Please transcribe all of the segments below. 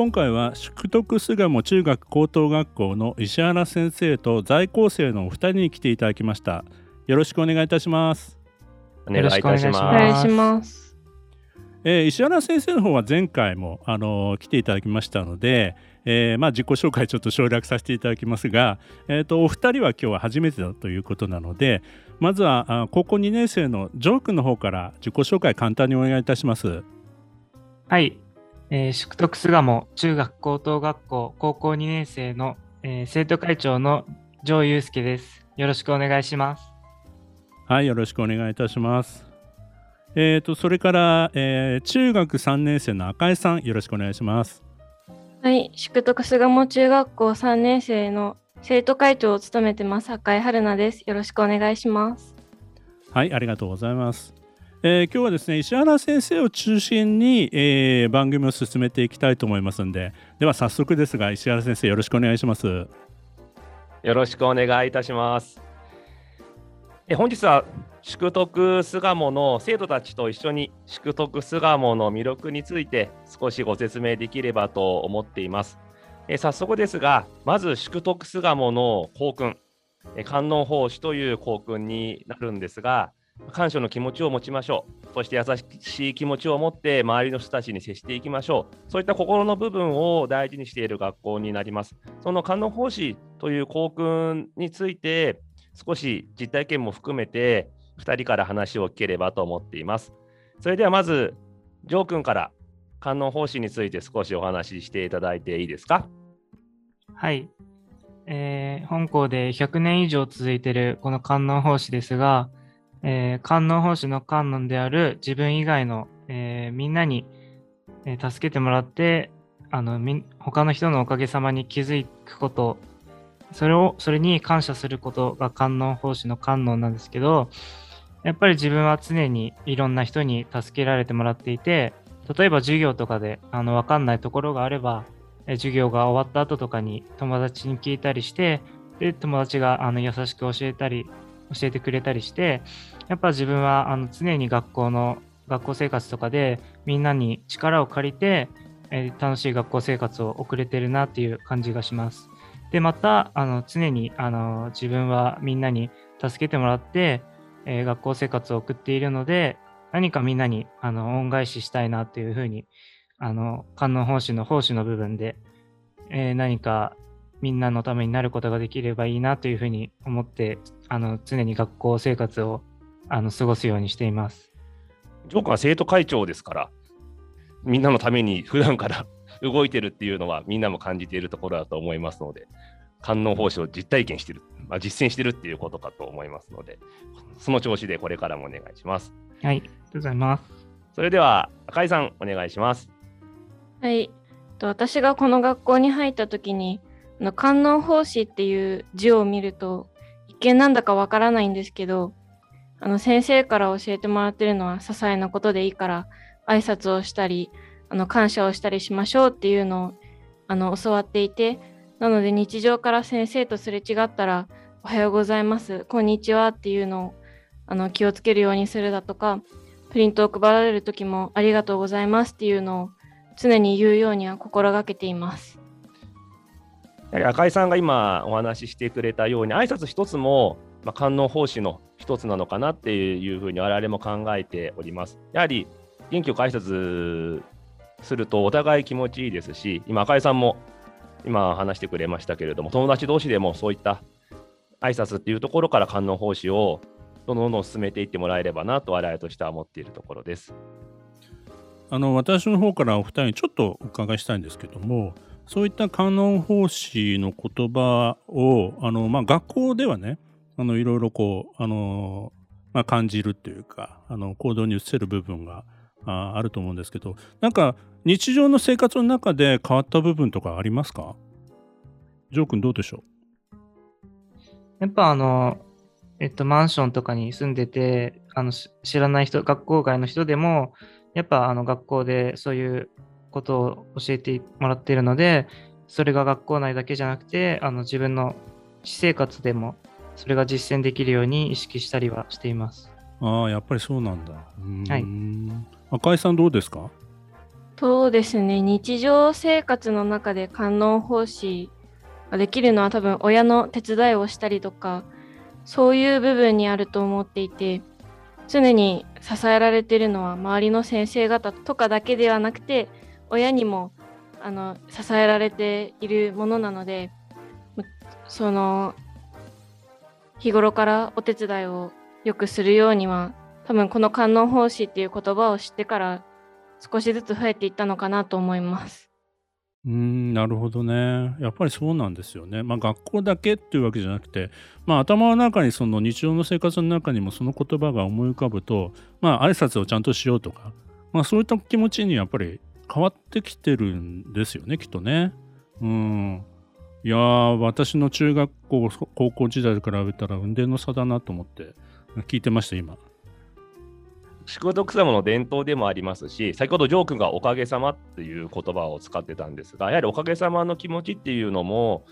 今回は淑徳巣鴨中学高等学校の石原先生と在校生のお二人に来ていただきましたよろしくお願いいたしますお願いいたします。お願いします。えー石原先生の方は前回も、あのー来ていただきましたので、えーまあ、自己紹介ちょっと省略させていただきますが、えー、とお二人は今日は初めてだということなのでまずはあ高校2年生のジョー君の方から自己紹介簡単にお願いいたします。はい。えー、淑徳巣鴨中学高等学校高校2年生の、えー生徒会長の城祐介です。よろしくお願いします。はい、よろしくお願いいたします。えー、とそれから、えー中学3年生の赤井さんよろしくお願いします。はい、淑徳巣鴨中学校3年生の生徒会長を務めてます赤井春奈です。よろしくお願いします。はい、ありがとうございます。えー今日はですね石原先生を中心に、えー番組を進めていきたいと思いますのででは早速ですが石原先生よろしくお願いします。よろしくお願いいたします。え本日は淑徳巣鴨の生徒たちと一緒に淑徳巣鴨の魅力について少しご説明できればと思っています。え早速ですが、まず淑徳巣鴨の校訓、え観音奉仕という校訓になるんですが、感謝の気持ちを持ちましょう。そして優しい気持ちを持って周りの人たちに接していきましょう。そういった心の部分を大事にしている学校になります。その観音奉仕という校訓について、少し実体験も含めて、2人から話を聞ければと思っています。それではまず、ジョー君から観音奉仕について少しお話ししていただいていいですか？はい。えー本校で100年以上続いているこの観音奉仕ですが、えー観音奉仕の観音である自分以外の、えーみんなに、えー助けてもらってあのみ他の人のおかげさまに気づくことそれをそれに感謝することが観音奉仕の観音なんですけどやっぱり自分は常にいろんな人に助けられてもらっていて例えば授業とかであの分かんないところがあれば授業が終わった後とかに友達に聞いたりしてで友達があの優しく教えたり教えてくれたりしてやっぱ自分はあの常に学校の学校生活とかでみんなに力を借りて、えー楽しい学校生活を送れてるなっていう感じがします。でまたあの常にあの自分はみんなに助けてもらって、えー学校生活を送っているので何かみんなにあの恩返ししたいなっていうふうにあの観音奉仕の奉仕の部分で、えー何かみんなのためになることができればいいなというふうに思ってあの常に学校生活をあの過ごすようにしています。ジョー君は生徒会長ですから、みんなのために普段から 動いてるっていうのはみんなも感じているところだと思いますので、観音奉仕を実体験してる、まあ、実践してるっていうことかと思いますので、その調子でこれからもお願いします。はい、ありがとうございます。それでは赤井さんお願いします。はい。と私がこの学校に入った時に、あの観音奉仕っていう字を見ると、一見なんだかわからないんですけど、あの先生から教えてもらってるのは些細なことでいいから、挨拶をしたり、あの感謝をしたりしましょうっていうのをあの教わっていて、なので日常から先生とすれ違ったら、おはようございます、こんにちはっていうのをあの気をつけるようにするだとか、プリントを配られる時もありがとうございますっていうのを常に言うようには心がけています。やはり赤井さんが今お話ししてくれたように、挨拶一つも、まあ、観音奉仕の一つなのかなっていうふうに我々も考えております。やはり元気よく挨拶するとお互い気持ちいいですし、今赤井さんも今話してくれましたけれども、友達同士でもそういった挨拶っていうところから観音奉仕をどんどんどん進めていってもらえればなと我々としては思っているところです。あの私の方からお二人にちょっとお伺いしたいんですけどもそういった観音奉仕の言葉をあの、まあ、学校ではねあのいろいろこうあの、まあ、感じるっていうかあの行動に移せる部分がああると思うんですけどなんか日常の生活の中で変わった部分とかありますか？ジョー君どうでしょう？やっぱあの、えっと、マンションとかに住んでて、あの知らない人、学校外の人でも、やっぱあの学校でそういうことを教えてもらっているので、それが学校内だけじゃなくて、あの自分の私生活でもそれが実践できるように意識したりはしています。ああ、やっぱりそうなんだ。はい。赤井さんどうですか？そうですね。日常生活の中で観音奉仕ができるのは多分親の手伝いをしたりとか、そういう部分にあると思っていて、常に支えられているのは周りの先生方とかだけではなくて、親にもあの支えられているものなので、その日頃からお手伝いをよくするようには多分この観音奉仕っていう言葉を知ってから少しずつ増えていったのかなと思います。うんなるほどね。やっぱりそうなんですよね。まあ学校だけっていうわけじゃなくて、まあ頭の中にその日常の生活の中にもその言葉が思い浮かぶと、まあ挨拶をちゃんとしようとか、まあそういった気持ちにやっぱり変わってきてるんですよね、きっとね。うん。いやー、私の中学校、高校時代から比べたら運転の差だなと思って聞いてました、今。宿徳様の伝統でもありますし、先ほどジョー君がおかげさまっていう言葉を使ってたんですが、やはりおかげさまの気持ちっていうのも、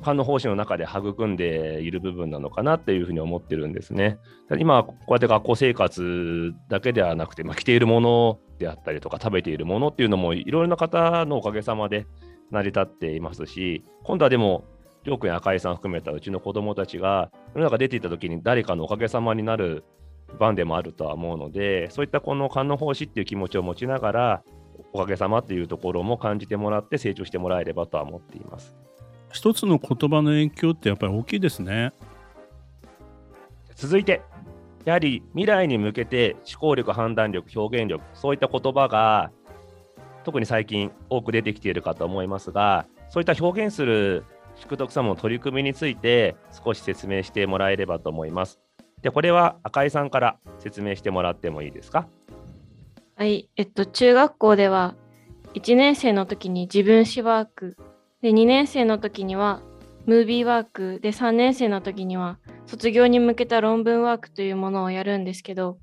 観音奉仕の中で育んでいる部分なのかなっていうふうに思ってるんですね。今、こうやって学校生活だけではなくて、まあ、着ているものであったりとか、食べているものっていうのも、いろいろな方のおかげさまで成り立っていますし、今度はでも、ジョー君や赤井さん含めたうちの子供たちが、世の中出ていった時に誰かのおかげさまになる番でもあるとは思うので、そういったこの観音奉仕っていう気持ちを持ちながら、おかげさまっていうところも感じてもらって成長してもらえればとは思っています。一つの言葉の影響ってやっぱり大きいですね。続いて、やはり未来に向けて思考力、判断力、表現力、そういった言葉が特に最近多く出てきているかと思いますが、そういった表現する宿徳様の取り組みについて少し説明してもらえればと思います。で、これは赤井さんから説明してもらってもいいですか？はい、えっと、中学校では1年生の時に自分史ワークで2年生の時にはムービーワークで3年生の時には卒業に向けた論文ワークというものをやるんですけど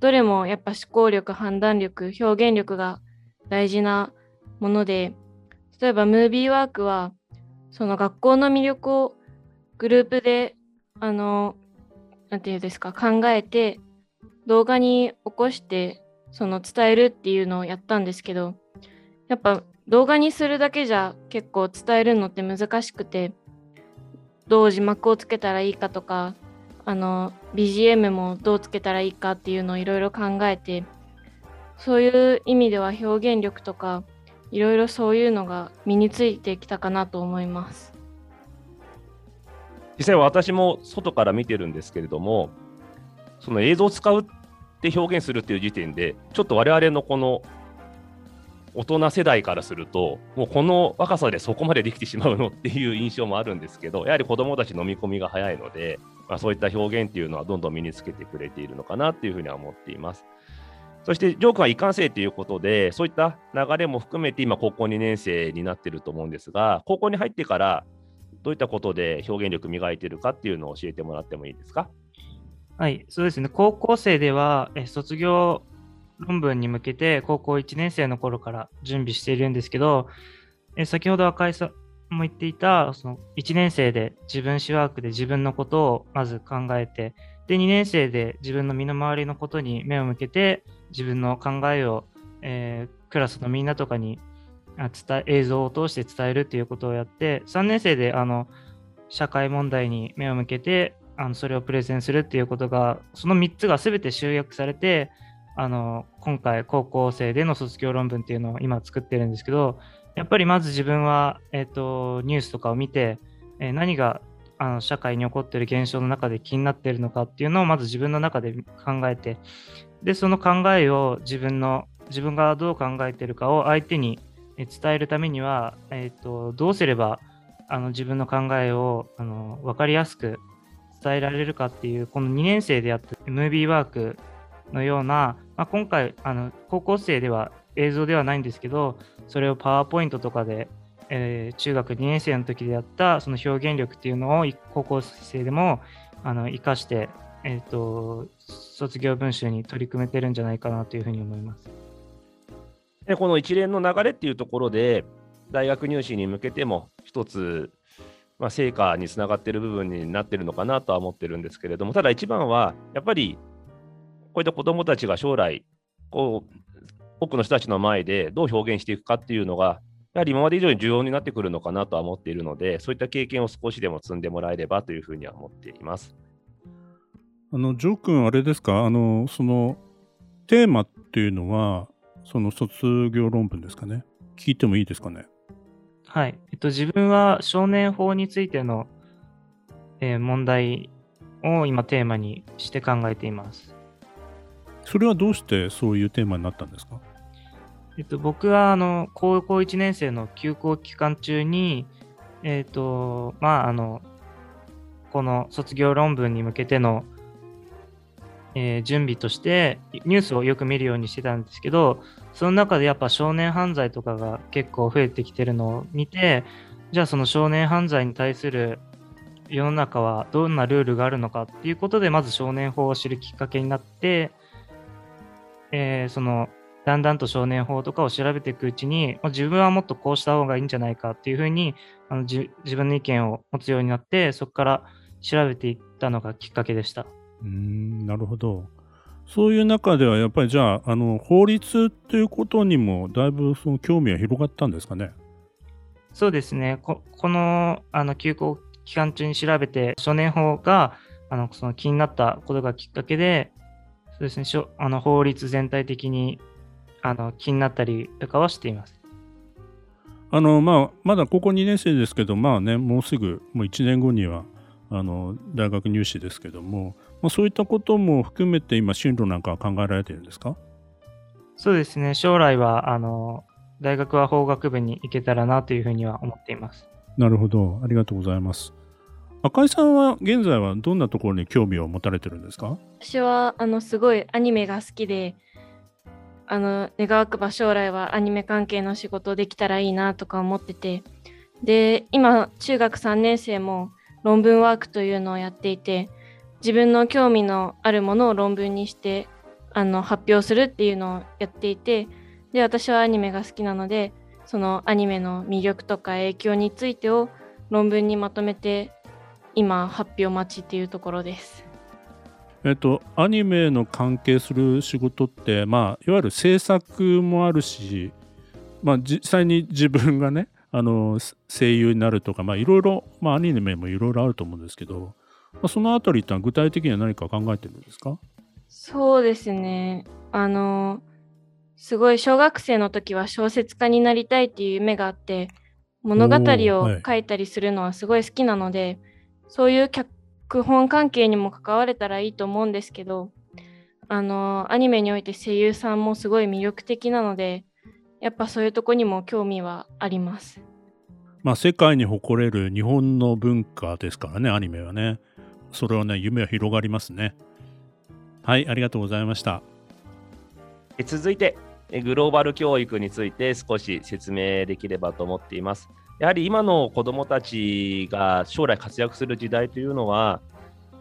どれもやっぱ思考力判断力表現力が大事なもので例えばムービーワークはその学校の魅力をグループであの何て言うんですか考えて動画に起こしてその伝えるっていうのをやったんですけどやっぱ動画にするだけじゃ結構伝えるのって難しくてどう字幕をつけたらいいかとかあの BGM もどうつけたらいいかっていうのをいろいろ考えてそういう意味では表現力とかいろいろそういうのが身についてきたかなと思います。実際私も外から見てるんですけれどもその映像を使うって表現するっていう時点でちょっと我々のこの大人世代からすると、もうこの若さでそこまでできてしまうのっていう印象もあるんですけど、やはり子どもたち飲み込みが早いので、まあ、そういった表現っていうのはどんどん身につけてくれているのかなっていうふうには思っています。そして、ジョー君は一貫生ということで、そういった流れも含めて今、高校2年生になってると思うんですが、高校に入ってから、どういったことで表現力磨いてるかっていうのを教えてもらってもいいですか？はい、そうですね。高校生では、え卒業論文に向けて高校1年生の頃から準備しているんですけど、え先ほど赤井さんも言っていたその1年生で自分史ワークで自分のことをまず考えてで2年生で自分の身の回りのことに目を向けて自分の考えを、えー、クラスのみんなとかに伝映像を通して伝えるということをやって3年生であの社会問題に目を向けてあのそれをプレゼンするっていうことがその3つが全て集約されてあの今回高校生での卒業論文っていうのを今作ってるんですけどやっぱりまず自分は、えーと、ニュースとかを見て、えー、何があの社会に起こってる現象の中で気になってるのかっていうのをまず自分の中で考えてでその考えを自分の自分がどう考えてるかを相手に伝えるためには、えーと、どうすればあの自分の考えをあの分かりやすく伝えられるかっていうこの2年生でやったムービーワークのようなまあ、今回あの高校生では映像ではないんですけどそれをパワーポイントとかで、えー、中学2年生の時でやったその表現力っていうのを高校生でもあの生かして、えーと、卒業文集に取り組めてるんじゃないかなというふうに思います。でこの一連の流れっていうところで大学入試に向けても一つ、まあ、成果につながっている部分になってるのかなとは思ってるんですけれどもただ一番はやっぱりこういった子どもたちが将来こう多くの人たちの前でどう表現していくかっていうのがやはり今まで以上に重要になってくるのかなとは思っているのでそういった経験を少しでも積んでもらえればというふうには思っています。あのジョー君あれですか？あのそのテーマっていうのはその卒業論文ですかね？聞いてもいいですかね？はい。えっと、自分は少年法についての、えー、問題を今テーマにして考えています。それはどうしてそういうテーマになったんですか？えっと、僕はあの高校1年生の休校期間中に、えっと、まあ、あの、この卒業論文に向けてのえー、準備としてニュースをよく見るようにしてたんですけどその中でやっぱ少年犯罪とかが結構増えてきてるのを見てじゃあその少年犯罪に対する世の中はどんなルールがあるのかっていうことでまず少年法を知るきっかけになって、えー、そのだんだんと少年法とかを調べていくうちに自分はもっとこうした方がいいんじゃないかっていうふうにあの自分の意見を持つようになってそこから調べていったのがきっかけでした。うんなるほど。そういう中ではやっぱりじゃああの法律っていうことにもだいぶその興味は広がったんですかね？そうですね。ここのあの休校期間中に調べて少年法があのその気になったことがきっかけでそうですねしょあの法律全体的にあの気になったりとかはしています。あのまあ、まだ高校2年生ですけど、まあね、もうすぐもう1年後にはあの大学入試ですけども、まあ、そういったことも含めて今進路なんかは考えられているんですか？そうですね将来はあの大学は法学部に行けたらなというふうには思っています。なるほど。ありがとうございます赤井さんは現在はどんなところに興味を持たれてるんですか？私はあのすごいアニメが好きであの願わくば将来はアニメ関係の仕事できたらいいなとか思っててで今中学3年生も論文ワークというのをやっていて自分の興味のあるものを論文にしてあの発表するっていうのをやっていてで私はアニメが好きなのでそのアニメの魅力とか影響についてを論文にまとめて今発表待ちっていうところです。えっと、アニメの関係する仕事って、まあ、いわゆる制作もあるし、まあ、実際に自分がね あの声優になるとか、まあ、いろいろ、まあ、アニメもいろいろあると思うんですけど、まあ、そのあたりって具体的には何か考えてるんですか？そうですね。あの、すごい小学生の時は小説家になりたいっていう夢があって、物語を書いたりするのはすごい好きなので、はい、そういう脚本関係にも関われたらいいと思うんですけど、あの、アニメにおいて声優さんもすごい魅力的なので、やっぱそういうとこにも興味はあります。まあ、世界に誇れる日本の文化ですからね、アニメはね。それはね、夢は広がりますね。はい、ありがとうございました。続いて、グローバル教育について少し説明できればと思っています。やはり今の子どもたちが将来活躍する時代というのは、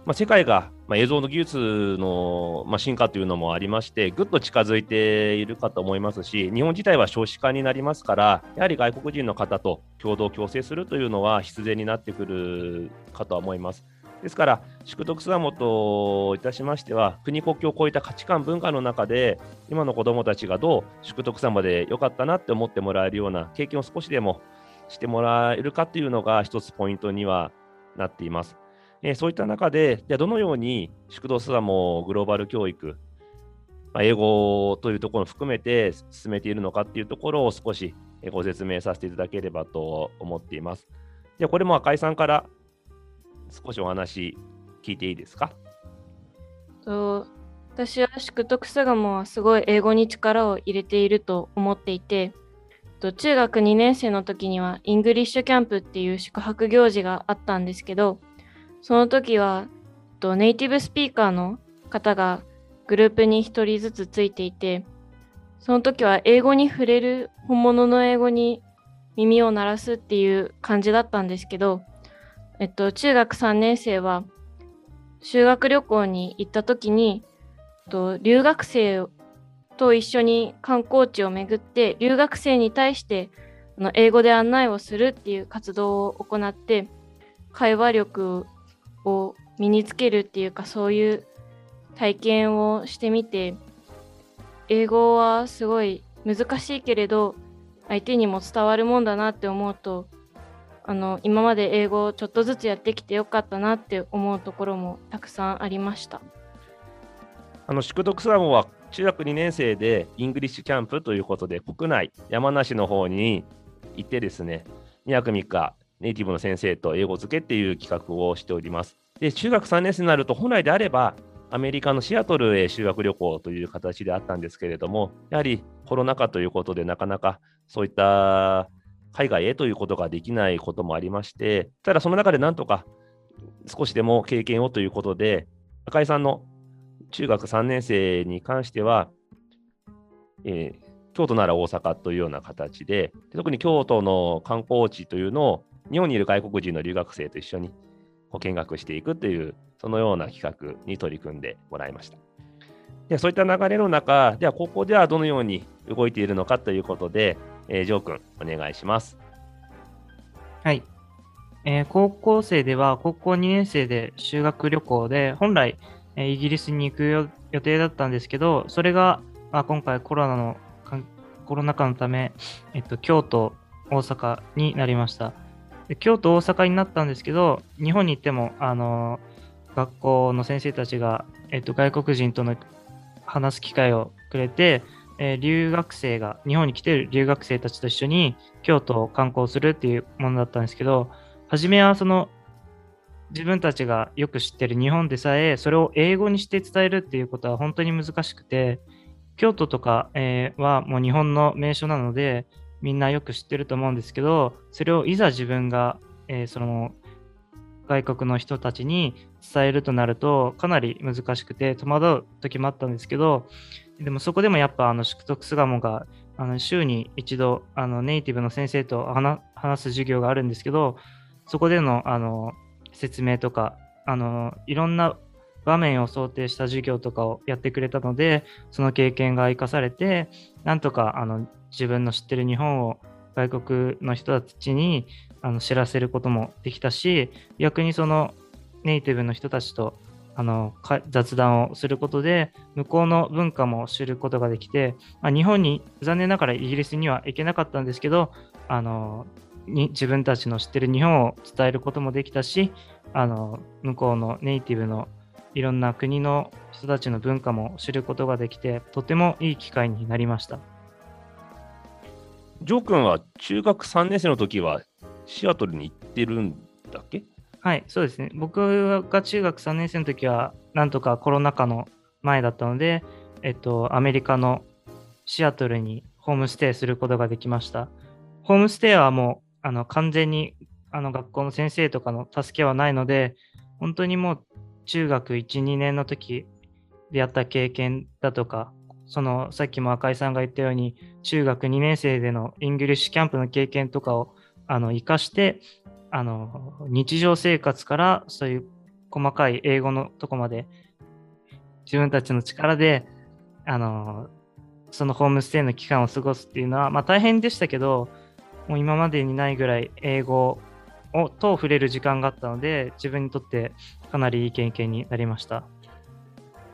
まあ、世界が、まあ、映像の技術の、まあ、進化というのもありまして、ぐっと近づいているかと思いますし、日本自体は少子化になりますから、やはり外国人の方と共同共生するというのは必然になってくるかと思います。ですから、宿徳巣鴨といたしましては、国国境を超えた価値観、文化の中で、今の子どもたちがどう宿徳様で良かったなって思ってもらえるような経験を少しでもしてもらえるかというのが、一つポイントにはなっています。えー、そういった中で、じゃどのように宿堂スダモグローバル教育、まあ、英語というところを含めて進めているのかっていうところを少しご説明させていただければと思っています。では、これも赤井さんから少しお話聞いていいですか？と私は宿徳巣鴨はすごい英語に力を入れていると思っていて、と中学2年生の時にはイングリッシュキャンプっていう宿泊行事があったんですけど、その時はとネイティブスピーカーの方がグループに1人ずつついていてその時は英語に触れる本物の英語に耳を慣らすっていう感じだったんですけど、えっと、中学3年生は修学旅行に行った時にと留学生と一緒に観光地を巡って留学生に対してあの英語で案内をするっていう活動を行って会話力を身につけるっていうかそういう体験をしてみて英語はすごい難しいけれど相手にも伝わるもんだなって思うとあの今まで英語をちょっとずつやってきてよかったなって思うところもたくさんありました。あの淑徳巣鴨は中学2年生でイングリッシュキャンプということで国内山梨の方に行ってですね2泊3日ネイティブの先生と英語漬けっていう企画をしております。で中学3年生になると本来であればアメリカのシアトルへ修学旅行という形であったんですけれどもやはりコロナ禍ということでなかなかそういった海外へということができないこともありましてただその中でなんとか少しでも経験をということで赤井さんの中学3年生に関しては、えー、京都なら大阪というような形で、特に京都の観光地というのを日本にいる外国人の留学生と一緒に見学していくという、そのような企画に取り組んでもらいました。でそういった流れの中、では高校ではどのように動いているのかということで、えー、ジョー君、お願いします。はい。えー、高校生では高校2年生で修学旅行で、本来、えイギリスに行く予定だったんですけど、それが、まあ、今回コロナのコロナ禍のため、えっと、京都、大阪になりました。で京都、大阪になったんですけど、日本に行っても、あの学校の先生たちが、えっと、外国人との話す機会をくれて、えー、留学生が、日本に来てる留学生たちと一緒に京都を観光するっていうものだったんですけど、初めはその自分たちがよく知ってる日本でさえそれを英語にして伝えるっていうことは本当に難しくて京都とか、えー、はもう日本の名所なのでみんなよく知ってると思うんですけどそれをいざ自分が、えー、その外国の人たちに伝えるとなるとかなり難しくて戸惑う時もあったんですけどでもそこでもやっぱあの宿徳巣鴨があの週に一度あのネイティブの先生と話す授業があるんですけどそこでのあの説明とか、あの、いろんな場面を想定した授業とかをやってくれたので、その経験が生かされて、なんとかあの自分の知ってる日本を外国の人たちにあの知らせることもできたし、逆にそのネイティブの人たちとあの雑談をすることで向こうの文化も知ることができて、まあ、日本に残念ながらイギリスには行けなかったんですけどあのに自分たちの知ってる日本を伝えることもできたしあの向こうのネイティブのいろんな国の人たちの文化も知ることができてとてもいい機会になりました。ジョー君は中学3年生の時はシアトルに行ってるんだっけ？はいそうですね。僕が中学3年生の時はなんとかコロナ禍の前だったのでえっとアメリカのシアトルにホームステイすることができました。ホームステイはもうあの完全にあの学校の先生とかの助けはないので、本当にもう中学1、2年の時でやった経験だとか、そのさっきも赤井さんが言ったように、中学2年生でのイングリッシュキャンプの経験とかをあの活かして、あの日常生活からそういう細かい英語のとこまで自分たちの力であのそのホームステイの期間を過ごすっていうのは、まあ、大変でしたけどもう今までにないぐらい英語をと触れる時間があったので自分にとってかなりいい経験になりました。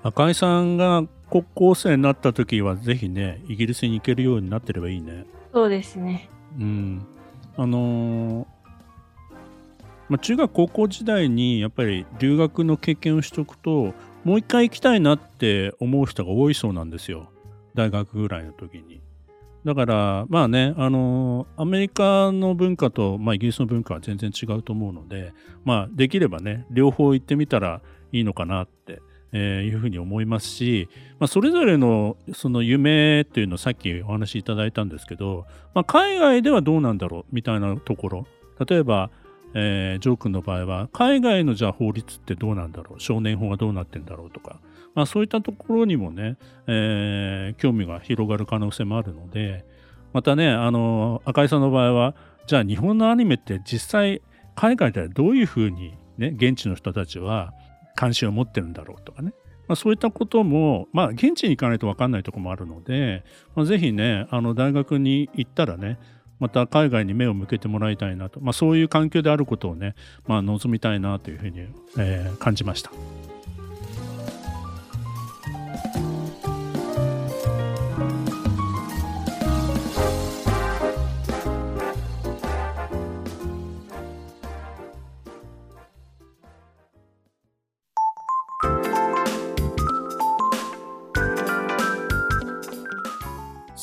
赤井さんが高校生になった時はぜひねイギリスに行けるようになってればいいね。そうですね。うん。あのー、まあ、中学高校時代にやっぱり留学の経験をしておくともう一回行きたいなって思う人が多いそうなんですよ。大学ぐらいの時にだから、まあね、あのアメリカの文化と、まあ、イギリスの文化は全然違うと思うので、まあ、できればね、両方行ってみたらいいのかなって、えー、いうふうに思いますし、まあ、それぞれのその夢っていうのをさっきお話しいただいたんですけど、まあ、海外ではどうなんだろうみたいなところ、例えば、えー、ジョー君の場合は、海外のじゃあ法律ってどうなんだろう？少年法がどうなってんだろうとか、まあ、そういったところにもね、えー、興味が広がる可能性もあるのでまたねあの赤井さんの場合はじゃあ日本のアニメって実際海外ではどういうふうに、ね、現地の人たちは関心を持ってるんだろうとかね、まあ、そういったことも、まあ、現地に行かないと分かんないところもあるので、まあ、ぜひねあの大学に行ったらねまた海外に目を向けてもらいたいなと、まあ、そういう環境であることをね、まあ、望みたいなというふうに、えー、感じました。